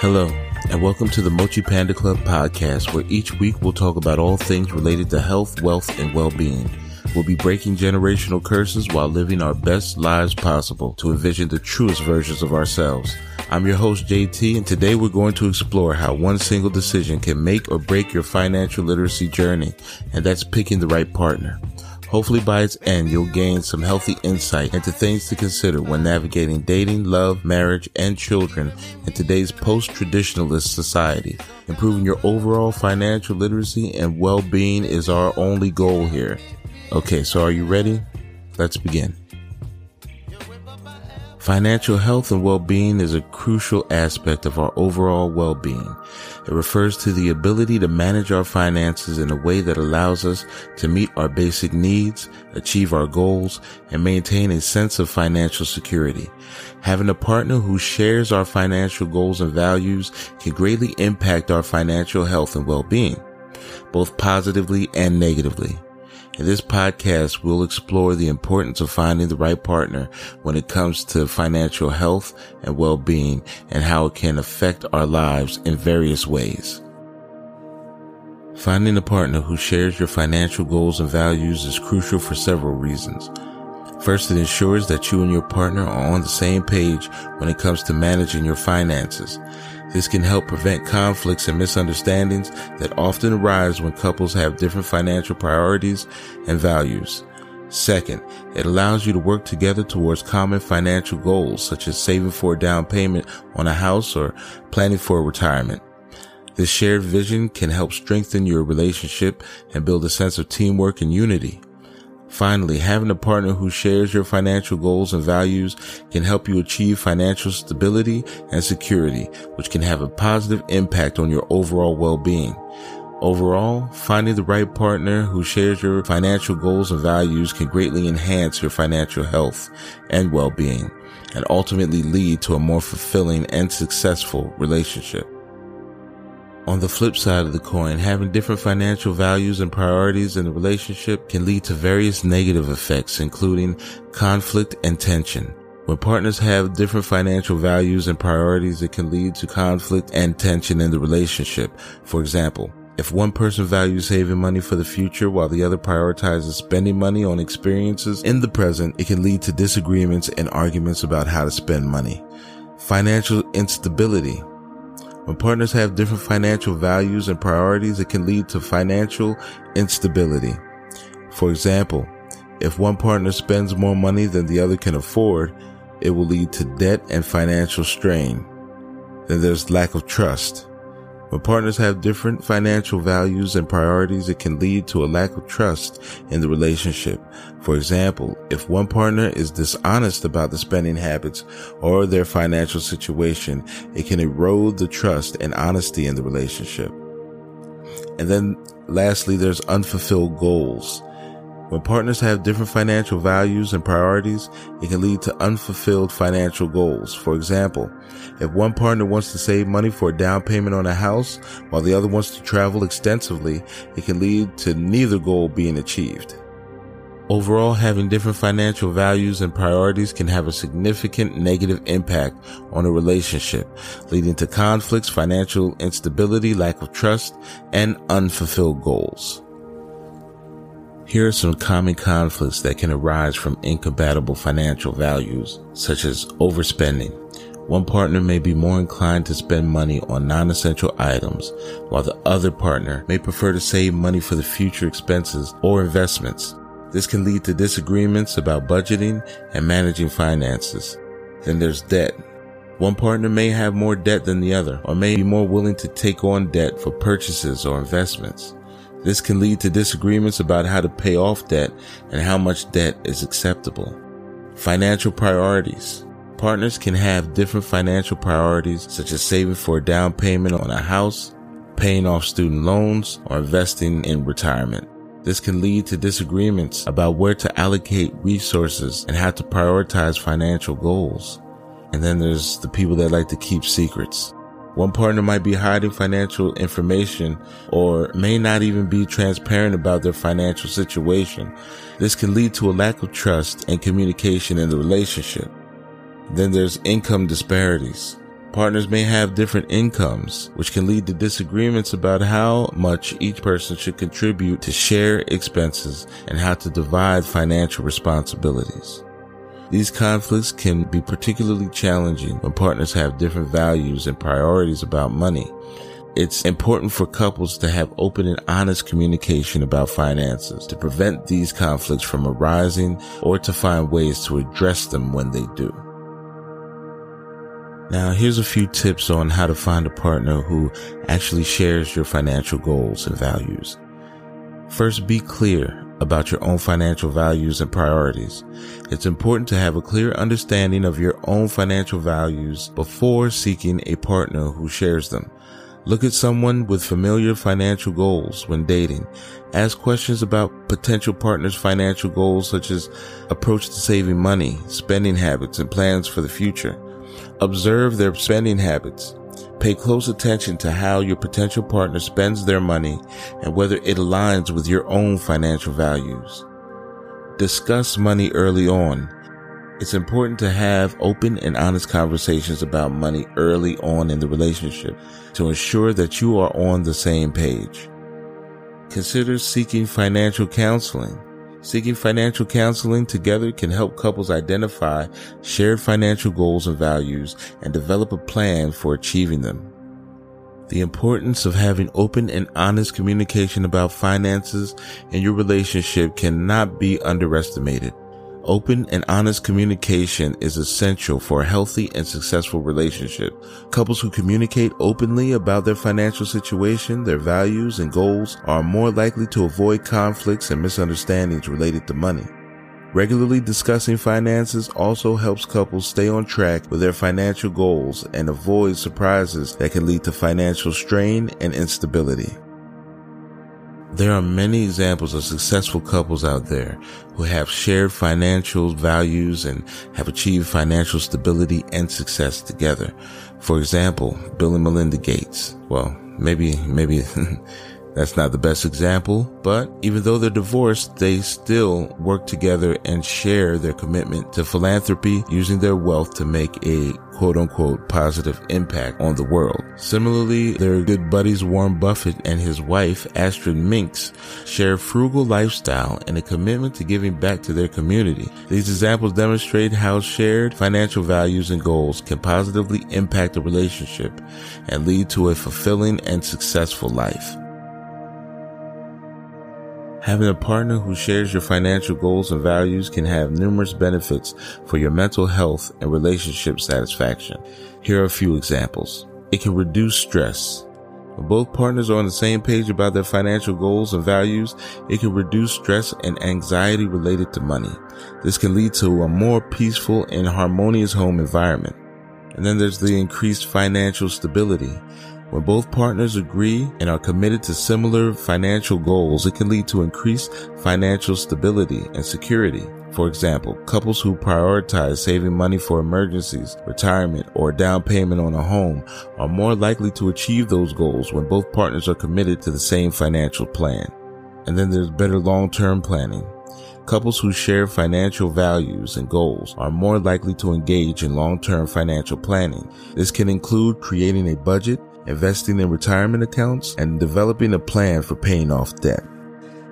Hello, and welcome to the Mochi Panda Club podcast, where each week we'll talk about all things related to health, wealth, and well being. We'll be breaking generational curses while living our best lives possible to envision the truest versions of ourselves. I'm your host, JT, and today we're going to explore how one single decision can make or break your financial literacy journey, and that's picking the right partner. Hopefully by its end, you'll gain some healthy insight into things to consider when navigating dating, love, marriage, and children in today's post-traditionalist society. Improving your overall financial literacy and well-being is our only goal here. Okay, so are you ready? Let's begin. Financial health and well-being is a crucial aspect of our overall well-being. It refers to the ability to manage our finances in a way that allows us to meet our basic needs, achieve our goals, and maintain a sense of financial security. Having a partner who shares our financial goals and values can greatly impact our financial health and well-being, both positively and negatively. In this podcast, we'll explore the importance of finding the right partner when it comes to financial health and well-being and how it can affect our lives in various ways. Finding a partner who shares your financial goals and values is crucial for several reasons. First, it ensures that you and your partner are on the same page when it comes to managing your finances. This can help prevent conflicts and misunderstandings that often arise when couples have different financial priorities and values. Second, it allows you to work together towards common financial goals such as saving for a down payment on a house or planning for retirement. This shared vision can help strengthen your relationship and build a sense of teamwork and unity. Finally, having a partner who shares your financial goals and values can help you achieve financial stability and security, which can have a positive impact on your overall well-being. Overall, finding the right partner who shares your financial goals and values can greatly enhance your financial health and well-being and ultimately lead to a more fulfilling and successful relationship. On the flip side of the coin, having different financial values and priorities in a relationship can lead to various negative effects, including conflict and tension. When partners have different financial values and priorities, it can lead to conflict and tension in the relationship. For example, if one person values saving money for the future while the other prioritizes spending money on experiences in the present, it can lead to disagreements and arguments about how to spend money. Financial instability. When partners have different financial values and priorities, it can lead to financial instability. For example, if one partner spends more money than the other can afford, it will lead to debt and financial strain. Then there's lack of trust. When partners have different financial values and priorities, it can lead to a lack of trust in the relationship. For example, if one partner is dishonest about the spending habits or their financial situation, it can erode the trust and honesty in the relationship. And then lastly, there's unfulfilled goals. When partners have different financial values and priorities, it can lead to unfulfilled financial goals. For example, if one partner wants to save money for a down payment on a house while the other wants to travel extensively, it can lead to neither goal being achieved. Overall, having different financial values and priorities can have a significant negative impact on a relationship, leading to conflicts, financial instability, lack of trust, and unfulfilled goals. Here are some common conflicts that can arise from incompatible financial values, such as overspending. One partner may be more inclined to spend money on non-essential items, while the other partner may prefer to save money for the future expenses or investments. This can lead to disagreements about budgeting and managing finances. Then there's debt. One partner may have more debt than the other, or may be more willing to take on debt for purchases or investments. This can lead to disagreements about how to pay off debt and how much debt is acceptable. Financial priorities. Partners can have different financial priorities such as saving for a down payment on a house, paying off student loans, or investing in retirement. This can lead to disagreements about where to allocate resources and how to prioritize financial goals. And then there's the people that like to keep secrets. One partner might be hiding financial information or may not even be transparent about their financial situation. This can lead to a lack of trust and communication in the relationship. Then there's income disparities. Partners may have different incomes, which can lead to disagreements about how much each person should contribute to share expenses and how to divide financial responsibilities. These conflicts can be particularly challenging when partners have different values and priorities about money. It's important for couples to have open and honest communication about finances to prevent these conflicts from arising or to find ways to address them when they do. Now, here's a few tips on how to find a partner who actually shares your financial goals and values. First, be clear about your own financial values and priorities. It's important to have a clear understanding of your own financial values before seeking a partner who shares them. Look at someone with familiar financial goals when dating. Ask questions about potential partners' financial goals such as approach to saving money, spending habits, and plans for the future. Observe their spending habits. Pay close attention to how your potential partner spends their money and whether it aligns with your own financial values. Discuss money early on. It's important to have open and honest conversations about money early on in the relationship to ensure that you are on the same page. Consider seeking financial counseling. Seeking financial counseling together can help couples identify shared financial goals and values and develop a plan for achieving them. The importance of having open and honest communication about finances in your relationship cannot be underestimated. Open and honest communication is essential for a healthy and successful relationship. Couples who communicate openly about their financial situation, their values, and goals are more likely to avoid conflicts and misunderstandings related to money. Regularly discussing finances also helps couples stay on track with their financial goals and avoid surprises that can lead to financial strain and instability. There are many examples of successful couples out there who have shared financial values and have achieved financial stability and success together. For example, Bill and Melinda Gates. Well, maybe, maybe That's not the best example, but even though they're divorced, they still work together and share their commitment to philanthropy using their wealth to make a quote unquote positive impact on the world. Similarly, their good buddies Warren Buffett and his wife Astrid Menks share a frugal lifestyle and a commitment to giving back to their community. These examples demonstrate how shared financial values and goals can positively impact a relationship and lead to a fulfilling and successful life. Having a partner who shares your financial goals and values can have numerous benefits for your mental health and relationship satisfaction. Here are a few examples. It can reduce stress. When both partners are on the same page about their financial goals and values, it can reduce stress and anxiety related to money. This can lead to a more peaceful and harmonious home environment. And then there's the increased financial stability. When both partners agree and are committed to similar financial goals, it can lead to increased financial stability and security. For example, couples who prioritize saving money for emergencies, retirement, or down payment on a home are more likely to achieve those goals when both partners are committed to the same financial plan. And then there's better long-term planning. Couples who share financial values and goals are more likely to engage in long-term financial planning. This can include creating a budget, investing in retirement accounts, and developing a plan for paying off debt.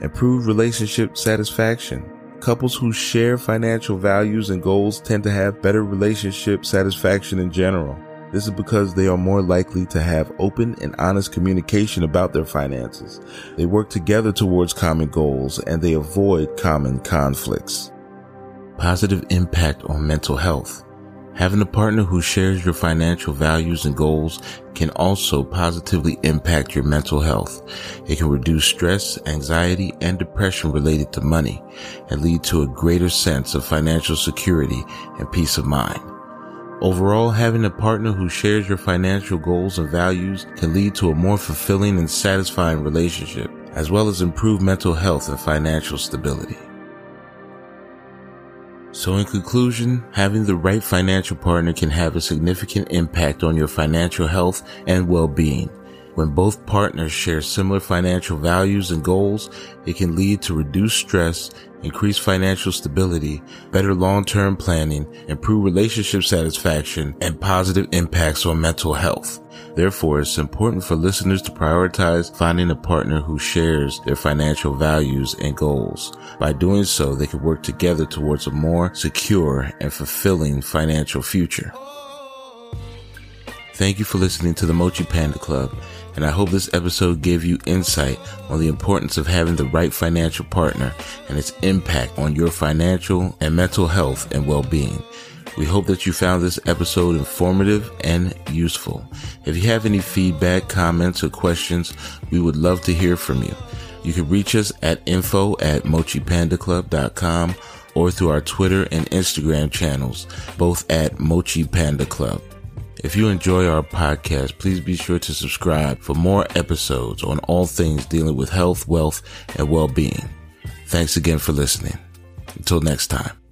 Improve relationship satisfaction. Couples who share financial values and goals tend to have better relationship satisfaction in general. This is because they are more likely to have open and honest communication about their finances. They work together towards common goals and they avoid common conflicts. Positive impact on mental health. Having a partner who shares your financial values and goals can also positively impact your mental health. It can reduce stress, anxiety, and depression related to money and lead to a greater sense of financial security and peace of mind. Overall, having a partner who shares your financial goals and values can lead to a more fulfilling and satisfying relationship, as well as improved mental health and financial stability. So in conclusion, having the right financial partner can have a significant impact on your financial health and well-being. When both partners share similar financial values and goals, it can lead to reduced stress, increased financial stability, better long-term planning, improved relationship satisfaction, and positive impacts on mental health. Therefore, it's important for listeners to prioritize finding a partner who shares their financial values and goals. By doing so, they can work together towards a more secure and fulfilling financial future. Thank you for listening to the Mochi Panda Club, and I hope this episode gave you insight on the importance of having the right financial partner and its impact on your financial and mental health and well-being. We hope that you found this episode informative and useful. If you have any feedback, comments, or questions, we would love to hear from you. You can reach us at info at mochipandaclub.com or through our Twitter and Instagram channels, both at Mochi Panda Club. If you enjoy our podcast, please be sure to subscribe for more episodes on all things dealing with health, wealth, and well-being. Thanks again for listening. Until next time.